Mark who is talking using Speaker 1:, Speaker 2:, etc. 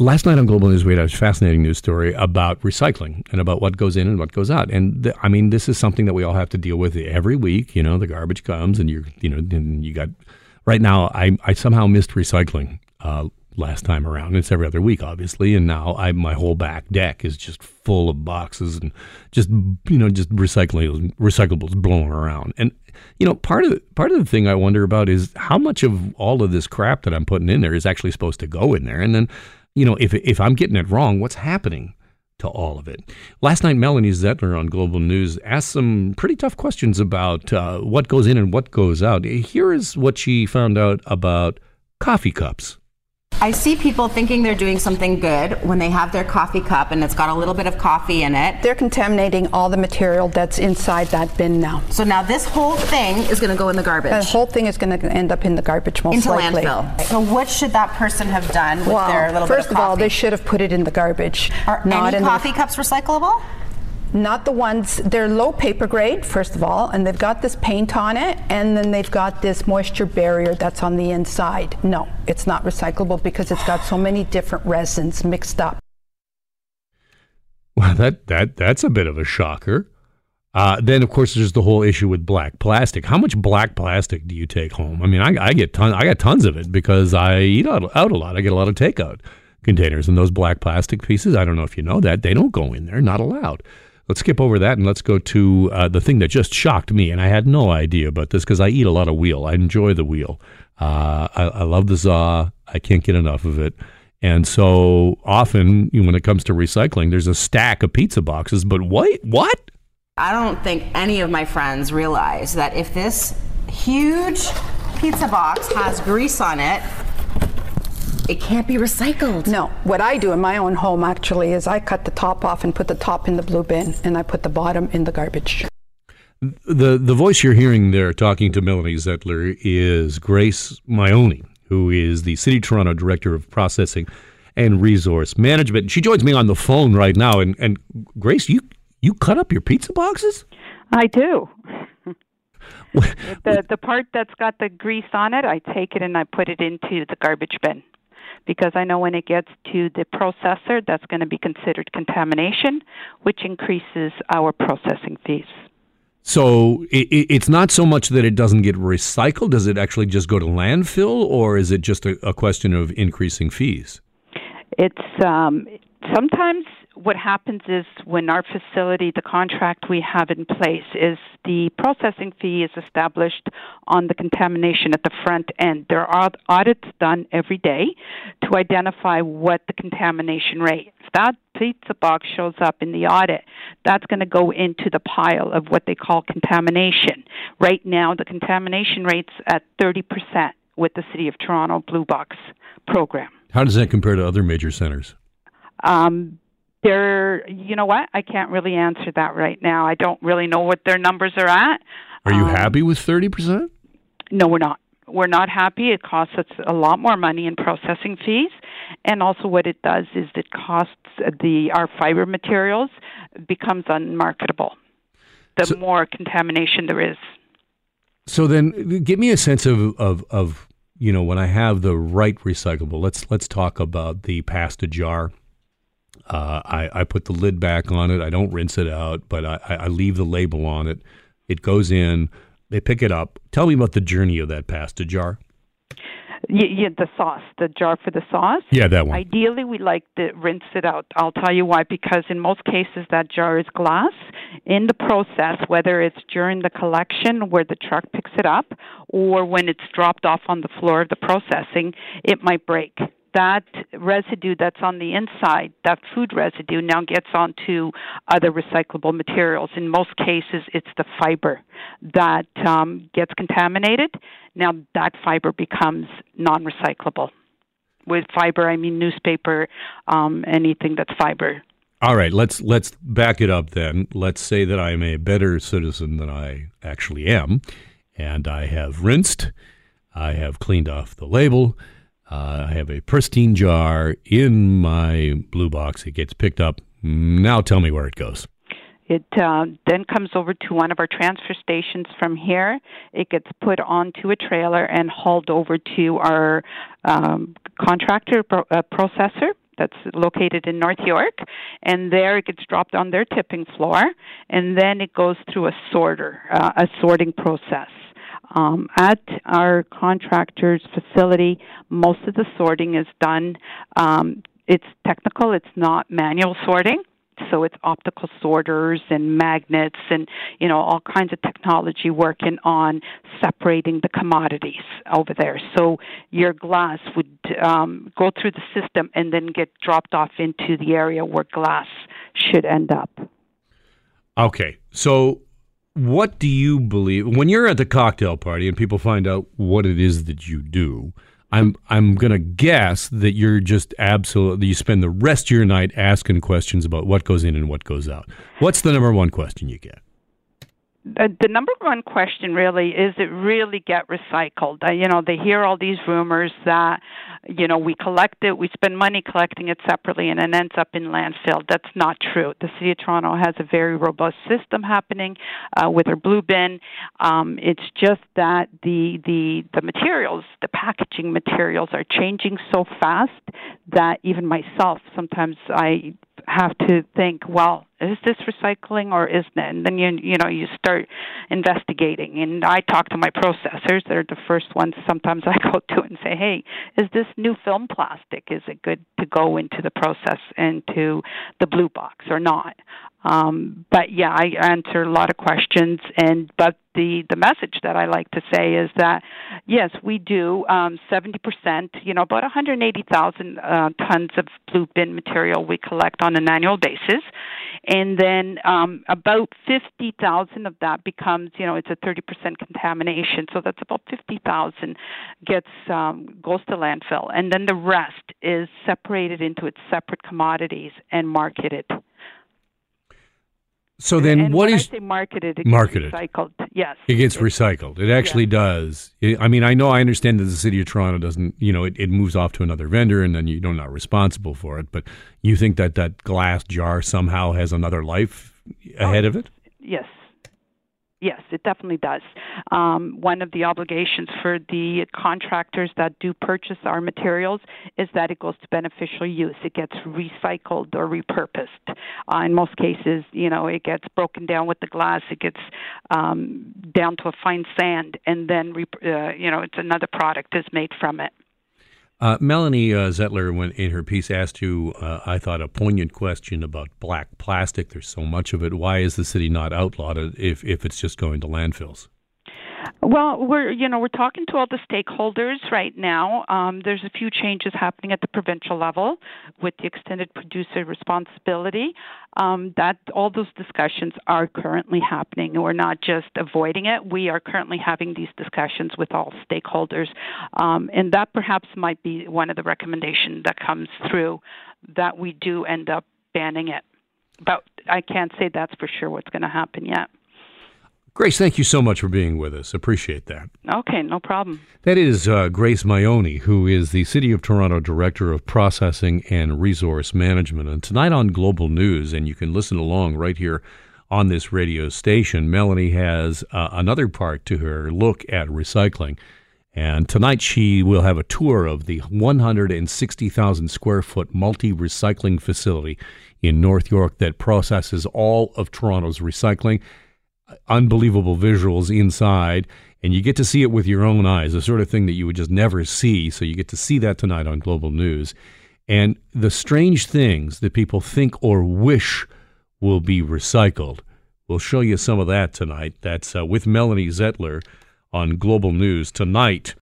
Speaker 1: last night on Global News, we had a fascinating news story about recycling and about what goes in and what goes out. And th- I mean, this is something that we all have to deal with every week. You know, the garbage comes, and you're, you know, and you got. Right now, I I somehow missed recycling uh, last time around. It's every other week, obviously, and now I my whole back deck is just full of boxes and just you know just recycling recyclables blowing around. And you know, part of the, part of the thing I wonder about is how much of all of this crap that I'm putting in there is actually supposed to go in there, and then you know if if I'm getting it wrong, what's happening? To all of it. Last night, Melanie Zettler on Global News asked some pretty tough questions about uh, what goes in and what goes out. Here is what she found out about coffee cups.
Speaker 2: I see people thinking they're doing something good when they have their coffee cup and it's got a little bit of coffee in it.
Speaker 3: They're contaminating all the material that's inside that bin now.
Speaker 2: So now this whole thing is going to go in the garbage.
Speaker 3: The whole thing is going to end up in the garbage most
Speaker 2: into
Speaker 3: likely.
Speaker 2: landfill. So what should that person have done with
Speaker 3: Well,
Speaker 2: their little
Speaker 3: first
Speaker 2: bit of
Speaker 3: of all, they should have put it in the garbage.
Speaker 2: Are
Speaker 3: not
Speaker 2: any coffee cups recyclable?
Speaker 3: Not the ones, they're low paper grade, first of all, and they've got this paint on it, and then they've got this moisture barrier that's on the inside. No, it's not recyclable because it's got so many different resins mixed up.
Speaker 1: Well, that that that's a bit of a shocker. Uh, then, of course, there's the whole issue with black plastic. How much black plastic do you take home? I mean, I, I get ton, I got tons of it because I eat out, out a lot. I get a lot of takeout containers, and those black plastic pieces. I don't know if you know that they don't go in there. Not allowed. Let's skip over that and let's go to uh, the thing that just shocked me, and I had no idea about this because I eat a lot of wheel. I enjoy the wheel. Uh, I, I love the za. I can't get enough of it. And so often, when it comes to recycling, there's a stack of pizza boxes. But wait, what?
Speaker 2: I don't think any of my friends realize that if this huge pizza box has grease on it, it can't be recycled.
Speaker 3: No, what I do in my own home actually is I cut the top off and put the top in the blue bin, and I put the bottom in the garbage.
Speaker 1: The the voice you're hearing there talking to Melanie Zettler is Grace Maione, who is the City of Toronto Director of Processing and Resource Management. She joins me on the phone right now. And, and Grace, you you cut up your pizza boxes?
Speaker 4: I do. the the part that's got the grease on it, I take it and I put it into the garbage bin because I know when it gets to the processor, that's going to be considered contamination, which increases our processing fees.
Speaker 1: So it, it's not so much that it doesn't get recycled. Does it actually just go to landfill, or is it just a, a question of increasing fees?
Speaker 4: It's um, sometimes what happens is when our facility, the contract we have in place, is the processing fee is established on the contamination at the front end. There are audits done every day to identify what the contamination rate. If that pizza box shows up in the audit, that's going to go into the pile of what they call contamination. Right now, the contamination rate's at 30% with the City of Toronto Blue Box program.
Speaker 1: How does that compare to other major centers?
Speaker 4: Um, they're, you know what? I can't really answer that right now. I don't really know what their numbers are at.
Speaker 1: Are you
Speaker 4: Um,
Speaker 1: happy with 30%?
Speaker 4: No, we're not. We're not happy. It costs us a lot more money in processing fees, and also what it does is it costs the our fiber materials becomes unmarketable. The
Speaker 1: So-
Speaker 4: more contamination there is.
Speaker 1: So then, give me a sense of, of, of you know when I have the right recyclable. Let's let's talk about the pasta jar. Uh, I, I put the lid back on it. I don't rinse it out, but I, I leave the label on it. It goes in. They pick it up. Tell me about the journey of that pasta jar.
Speaker 4: Y y the sauce, the jar for the sauce.
Speaker 1: Yeah, that one.
Speaker 4: Ideally, we like to rinse it out. I'll tell you why. Because in most cases, that jar is glass. In the process, whether it's during the collection where the truck picks it up, or when it's dropped off on the floor of the processing, it might break. That residue that's on the inside, that food residue, now gets onto other recyclable materials. In most cases, it's the fiber that um, gets contaminated. Now, that fiber becomes non recyclable with fiber i mean newspaper um, anything that's fiber
Speaker 1: All right, let's let's back it up then. Let's say that I am a better citizen than I actually am, and I have rinsed, I have cleaned off the label, uh, I have a pristine jar in my blue box. It gets picked up. Now tell me where it goes.
Speaker 4: it uh, then comes over to one of our transfer stations from here it gets put onto a trailer and hauled over to our um, contractor pro- uh, processor that's located in North York, and there it gets dropped on their tipping floor, and then it goes through a sorter, uh, a sorting process. Um, at our contractor's facility, most of the sorting is done. Um, it's technical; it's not manual sorting. So it's optical sorters and magnets and you know all kinds of technology working on separating the commodities over there. So your glass would um, go through the system and then get dropped off into the area where glass should end up.
Speaker 1: Okay. So what do you believe when you're at the cocktail party and people find out what it is that you do I'm I'm gonna guess that you're just absolutely you spend the rest of your night asking questions about what goes in and what goes out. What's the number one question you get?
Speaker 4: The, number one question really is it really get recycled? You know they hear all these rumors that you know we collect it we spend money collecting it separately and it ends up in landfill. That's not true. The city of toronto has a very robust system happening uh, with our blue bin. Um, it's just that the the the materials the packaging materials are changing so fast that even myself sometimes i have to think, well, is this recycling or isn't it? And then you you know you start investigating. And I talk to my processors; they're the first ones. Sometimes I go to and say, hey, is this new film plastic? Is it good to go into the process into the blue box or not? Um, but yeah, I answer a lot of questions, and but the the message that I like to say is that yes, we do um, seventy um, percent. You know, about one hundred eighty thousand uh, tons of blue bin material we collect on an annual basis, and then um, about fifty thousand of that becomes you know it's a thirty percent contamination. So that's about fifty thousand gets um, goes to landfill, and then the rest is separated into its separate commodities and marketed.
Speaker 1: So then,
Speaker 4: and
Speaker 1: what
Speaker 4: when
Speaker 1: is
Speaker 4: marketed? It
Speaker 1: marketed?
Speaker 4: Gets recycled. Yes,
Speaker 1: it gets recycled. It actually does. I mean, I know I understand that the city of Toronto doesn't. You know, it, it moves off to another vendor, and then you're not responsible for it. But you think that that glass jar somehow has another life oh, ahead
Speaker 4: oh,
Speaker 1: of it?
Speaker 4: Yes, Yes, it definitely does. Um, one of the obligations for the contractors that do purchase our materials is that it goes to beneficial use. It gets recycled or repurposed. Uh, in most cases, you know, it gets broken down with the glass. It gets um, down to a fine sand, and then, uh, you know, it's another product is made from it.
Speaker 1: Uh, Melanie uh, Zettler, when in her piece, asked you, uh, I thought, a poignant question about black plastic. There's so much of it. Why is the city not outlawed if, if it's just going to landfills?
Speaker 4: Well, we're you know we're talking to all the stakeholders right now. Um, there's a few changes happening at the provincial level with the extended producer responsibility. Um, that all those discussions are currently happening. We're not just avoiding it. We are currently having these discussions with all stakeholders, um, and that perhaps might be one of the recommendations that comes through that we do end up banning it. But I can't say that's for sure what's going to happen yet.
Speaker 1: Grace, thank you so much for being with us. Appreciate that.
Speaker 4: Okay, no problem.
Speaker 1: That is uh, Grace Maione, who is the City of Toronto Director of Processing and Resource Management. And tonight on Global News, and you can listen along right here on this radio station, Melanie has uh, another part to her look at recycling. And tonight she will have a tour of the 160,000 square foot multi recycling facility in North York that processes all of Toronto's recycling unbelievable visuals inside and you get to see it with your own eyes, the sort of thing that you would just never see. So you get to see that tonight on Global News. And the strange things that people think or wish will be recycled. We'll show you some of that tonight. That's uh, with Melanie Zettler on Global News tonight.